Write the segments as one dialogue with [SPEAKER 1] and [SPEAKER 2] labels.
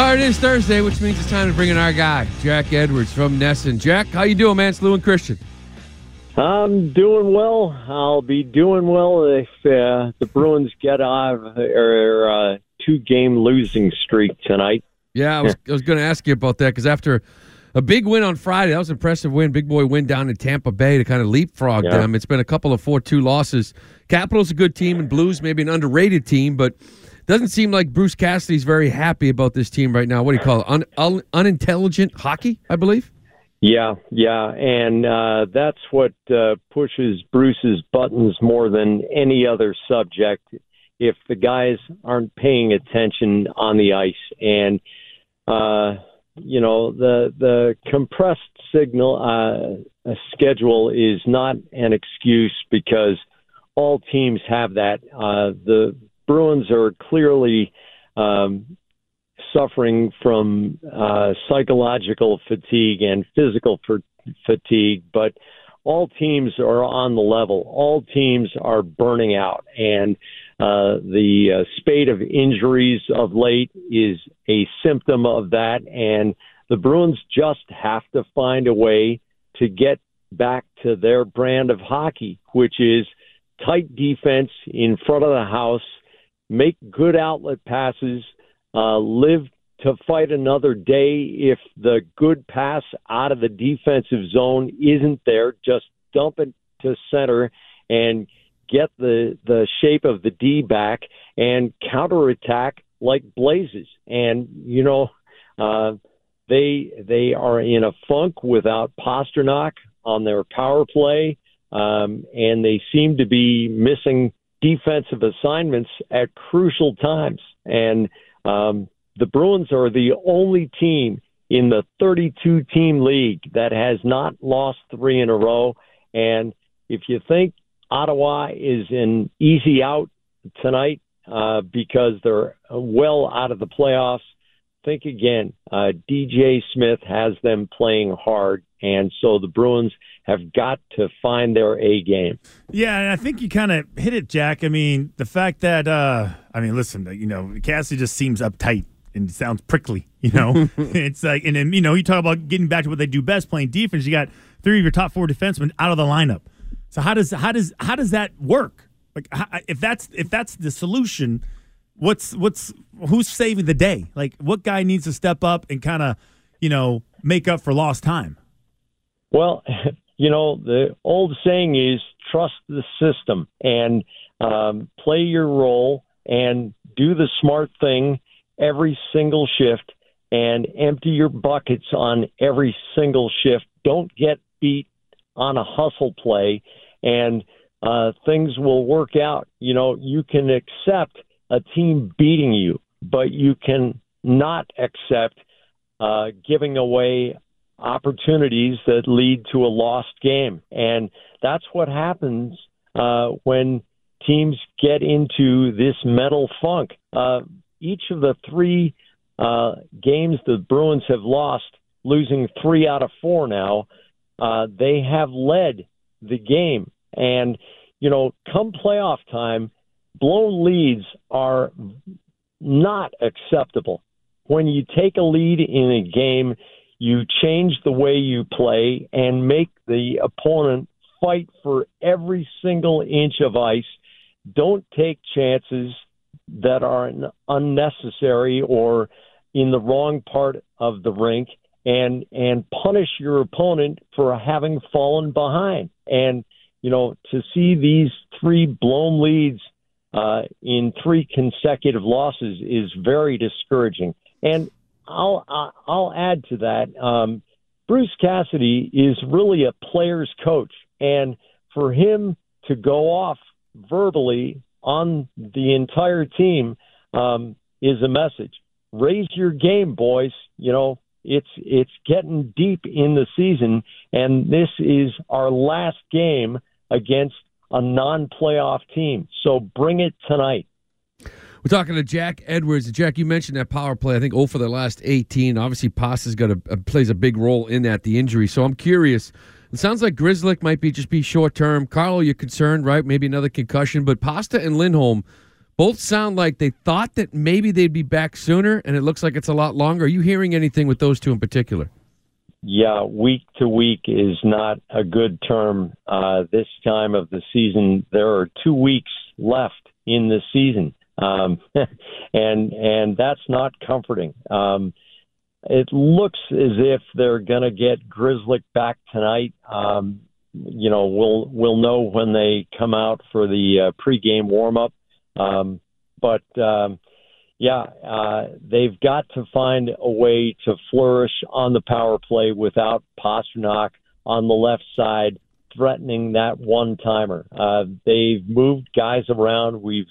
[SPEAKER 1] All right, it is Thursday, which means it's time to bring in our guy, Jack Edwards from NESN. Jack, how you doing, man? It's Lou and Christian.
[SPEAKER 2] I'm doing well. I'll be doing well if uh, the Bruins get out of their uh, two-game losing streak tonight.
[SPEAKER 1] Yeah, I was, I was going to ask you about that because after a big win on Friday, that was an impressive win. Big boy win down in Tampa Bay to kind of leapfrog
[SPEAKER 2] Yeah.
[SPEAKER 1] them. It's been a couple of 4 2 losses. Capitals a good team, and Blues maybe an underrated team, but doesn't seem like Bruce Cassidy's very happy about this team right now. What do you call it? Un, un, unintelligent hockey, I believe?
[SPEAKER 2] Yeah, yeah, and uh, that's what uh, pushes Bruce's buttons more than any other subject. If the guys aren't paying attention on the ice, and uh, you know the the compressed signal uh, schedule is not an excuse because all teams have that. Uh, the Bruins are clearly um, suffering from uh, psychological fatigue and physical f- fatigue, but all teams are on the level. All teams are burning out, and uh, the uh, spate of injuries of late is a symptom of that. And the Bruins just have to find a way to get back to their brand of hockey, which is tight defense in front of the house, make good outlet passes, uh, live to fight another day. If the good pass out of the defensive zone isn't there, just dump it to center and get the the shape of the D back and counterattack like blazes. And you know, uh, they they are in a funk without Pastrnak on their power play, um, and they seem to be missing defensive assignments at crucial times. And um, the Bruins are the only team in the 32 team league that has not lost three in a row. And if you think Ottawa is an easy out tonight uh, because they're well out of the playoffs, think again. Uh, DJ Smith has them playing hard, and so the Bruins have got to find their A game.
[SPEAKER 3] Yeah, and I think you kind of hit it, Jack. I mean, the fact that uh I mean, listen, you know, Cassie just seems uptight and sounds prickly. You know, it's like, and then you know, you talk about getting back to what they do best, playing defense. You got three of your top four defensemen out of the lineup. So how does how does how does that work? Like, if that's if that's the solution, what's what's who's saving the day? Like, what guy needs to step up and kind of, you know, make up for lost time?
[SPEAKER 2] Well, you know, the old saying is trust the system and um, play your role and do the smart thing every single shift and empty your buckets on every single shift. Don't get beat on a hustle play and uh, things will work out. You know, you can accept a team beating you, but you can not accept uh, giving away opportunities that lead to a lost game. And that's what happens uh, when teams get into this mental funk. Uh, each of the three uh, games the Bruins have lost, losing three out of four now, uh, they have led the game. And, you know, come playoff time, blown leads are not acceptable. When you take a lead in a game, you change the way you play and make the opponent fight for every single inch of ice. Don't take chances that are unnecessary or in the wrong part of the rink and and punish your opponent for having fallen behind. And you know, to see these three blown leads uh, in three consecutive losses is very discouraging. And I'll I'll- add to that. Um, Bruce Cassidy is really a player's coach, and for him to go off verbally on the entire team um, is a message. Raise your game, boys. You know it's it's getting deep in the season, and this is our last game against a non-playoff team. So bring it tonight.
[SPEAKER 1] We're talking to Jack Edwards. Jack, you mentioned that power play. I think 0 for the last 18. Obviously, Pasta's got a, a plays a big role in that, the injury. So I'm curious. It sounds like Grzelcyk might be just be short term. Carlo, you're concerned, right? Maybe another concussion. But Pasta and Lindholm, Both sound like they thought that maybe they'd be back sooner, and it looks like it's a lot longer. Are you hearing anything with those two in particular?
[SPEAKER 2] Yeah, week to week is not a good term uh, this time of the season. There are two weeks left in the season, um, and and that's not comforting. Um, it looks as if they're going to get Grzelcyk back tonight. Um, you know, we'll we'll know when they come out for the uh, pregame warm up. Um, but um, yeah, uh, they've got to find a way to flourish on the power play without Pastrnak on the left side threatening that one timer. Uh, they've moved guys around. We've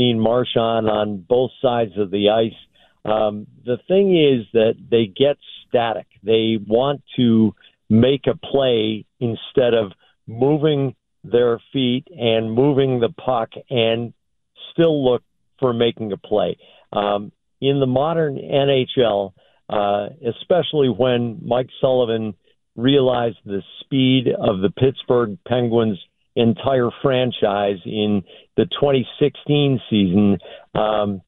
[SPEAKER 2] seen Marchand on both sides of the ice. Um, the thing is that they get static. They want to make a play instead of moving their feet and moving the puck and still look for making a play. Um, in the modern NHL, uh, especially when Mike Sullivan realized the speed of the Pittsburgh Penguins entire franchise in the 2016 season, um,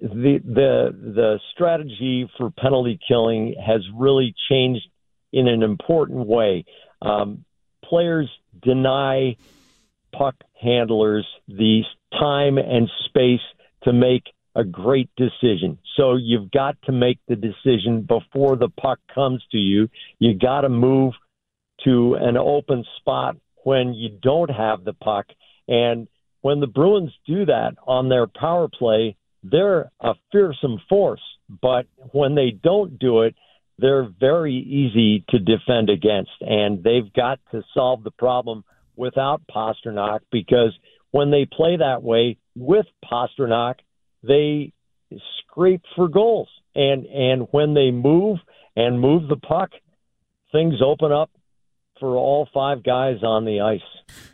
[SPEAKER 2] the the the strategy for penalty killing has really changed in an important way. Um, players deny puck handlers the time and space to make a great decision. So you've got to make the decision before the puck comes to you. You got to move to an open spot when you don't have the puck. And when the Bruins do that on their power play, they're a fearsome force. But when they don't do it, they're very easy to defend against. And they've got to solve the problem without Pastrnak because when they play that way with Pastrnak, they scrape for goals. And and when they move and move the puck, things open up for all five guys on the ice.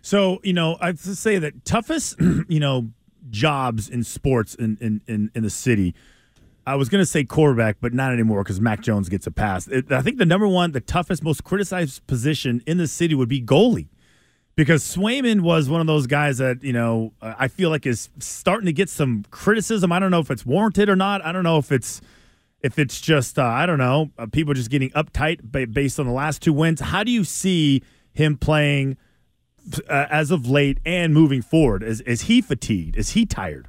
[SPEAKER 3] So, you know, I have to say that toughest, you know, jobs in sports in, in, in, in the city. I was going to say quarterback, but not anymore because Mac Jones gets a pass. It, I think the number one, the toughest, most criticized position in the city would be goalie because Swayman was one of those guys that you know I feel like is starting to get some criticism. I don't know if it's warranted or not. I don't know if it's if it's just uh, I don't know uh, people just getting uptight based on the last two wins. How do you see him playing uh, as of late and moving forward? Is is he fatigued? Is he tired?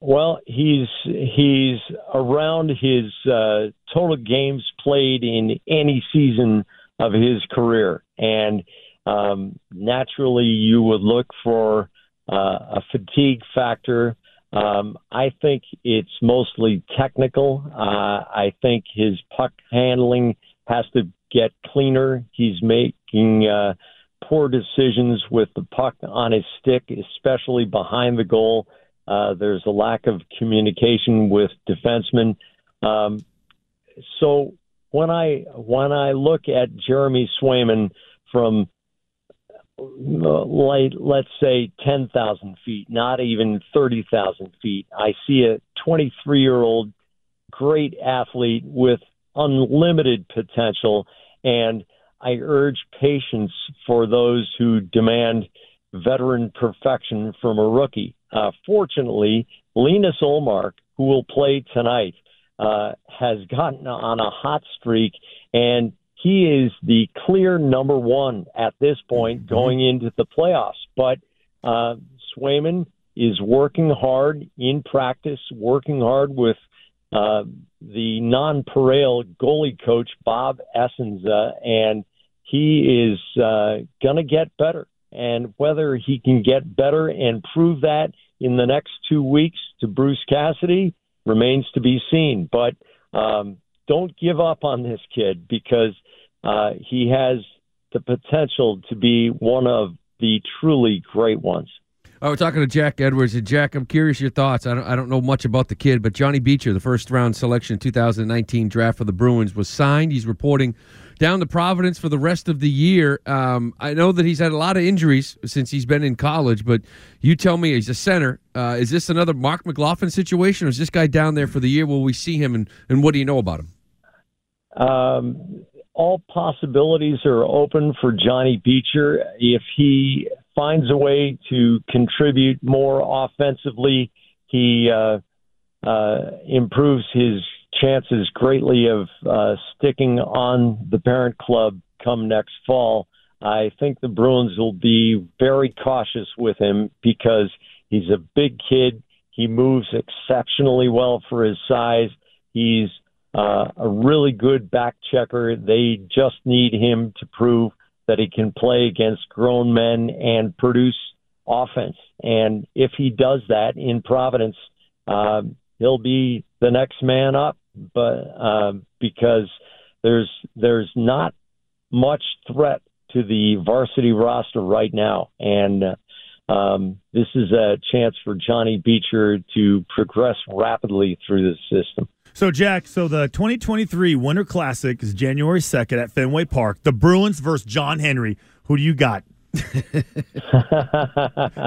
[SPEAKER 2] Well, he's he's around his uh, total games played in any season of his career, and um, naturally you would look for uh, a fatigue factor. Um, I think it's mostly technical. Uh, I think his puck handling has to get cleaner. He's making uh, poor decisions with the puck on his stick, especially behind the goal. Uh, there's a lack of communication with defensemen. Um, so when I when I look at Jeremy Swayman from like let's say 10,000 feet, not even 30,000 feet. I see a 23 year old great athlete with unlimited potential, and I urge patience for those who demand veteran perfection from a rookie. Uh, fortunately, Linus Ullmark, who will play tonight, uh, has gotten on a hot streak and he is the clear number one at this point mm-hmm. going into the playoffs. But uh, Swayman is working hard in practice, working hard with uh, the non-pareil goalie coach Bob Essensa, and he is uh, going to get better. And whether he can get better and prove that in the next two weeks to Bruce Cassidy remains to be seen. But um, don't give up on this kid because uh, he has the potential to be one of the truly great ones.
[SPEAKER 1] Oh, we're talking to Jack Edwards. And Jack, I'm curious your thoughts. I don't, I don't know much about the kid, but Johnny Beecher, the first round selection 2019 draft for the Bruins, was signed. He's reporting down to Providence for the rest of the year. Um, I know that he's had a lot of injuries since he's been in college, but you tell me he's a center. Uh, is this another Marc McLaughlin situation, or is this guy down there for the year? Will we see him, and, and what do you know about him?
[SPEAKER 2] Um, all possibilities are open for Johnny Beecher if he finds a way to contribute more offensively. He uh, uh, improves his chances greatly of uh, sticking on the parent club come next fall. I think the Bruins will be very cautious with him because he's a big kid. He moves exceptionally well for his size. He's uh, a really good back checker. They just need him to prove that he can play against grown men and produce offense. And if he does that in Providence, uh, he'll be the next man up. But uh, because there's there's not much threat to the varsity roster right now, and um, this is a chance for Johnny Beecher to progress rapidly through the system.
[SPEAKER 3] So, Jack, so the 2023 Winter Classic is January 2nd at Fenway Park. The Bruins versus John Henry. Who do you got?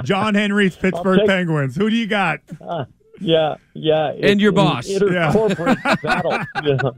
[SPEAKER 3] John Henry's Pittsburgh
[SPEAKER 2] take-
[SPEAKER 3] Penguins. Who do you got?
[SPEAKER 2] Uh, yeah, yeah.
[SPEAKER 1] And your boss.
[SPEAKER 2] Inter
[SPEAKER 3] Yeah.
[SPEAKER 2] corporate battle.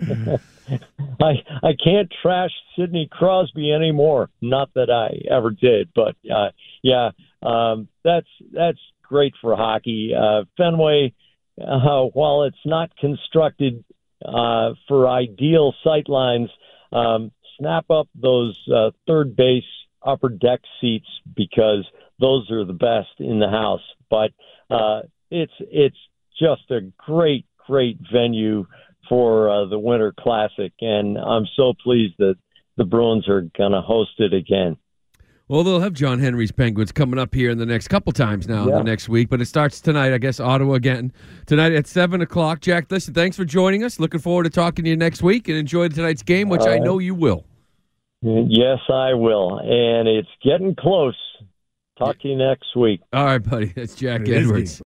[SPEAKER 2] Yeah. I I can't trash Sidney Crosby anymore. Not that I ever did, but uh, yeah, um, that's that's great for hockey. Uh, Fenway, uh, while it's not constructed uh, for ideal sight lines, um, snap up those uh, third base upper deck seats because those are the best in the house. But uh, it's it's just a great great venue for uh, the Winter Classic, and I'm so pleased that the Bruins are going to host it again.
[SPEAKER 1] Well, they'll have John Henry's Penguins coming up here in the next couple times now,
[SPEAKER 2] Yeah.
[SPEAKER 1] the next week. But it starts tonight, I guess, Ottawa again. Tonight at 7 o'clock. Jack, listen, thanks for joining us. Looking forward to talking to you next week and enjoy tonight's game, which
[SPEAKER 2] All
[SPEAKER 1] I know you will.
[SPEAKER 2] Yes, I will, and it's getting close. Talk to you next week.
[SPEAKER 1] All right, buddy. That's Jack
[SPEAKER 3] It is
[SPEAKER 1] Edwards.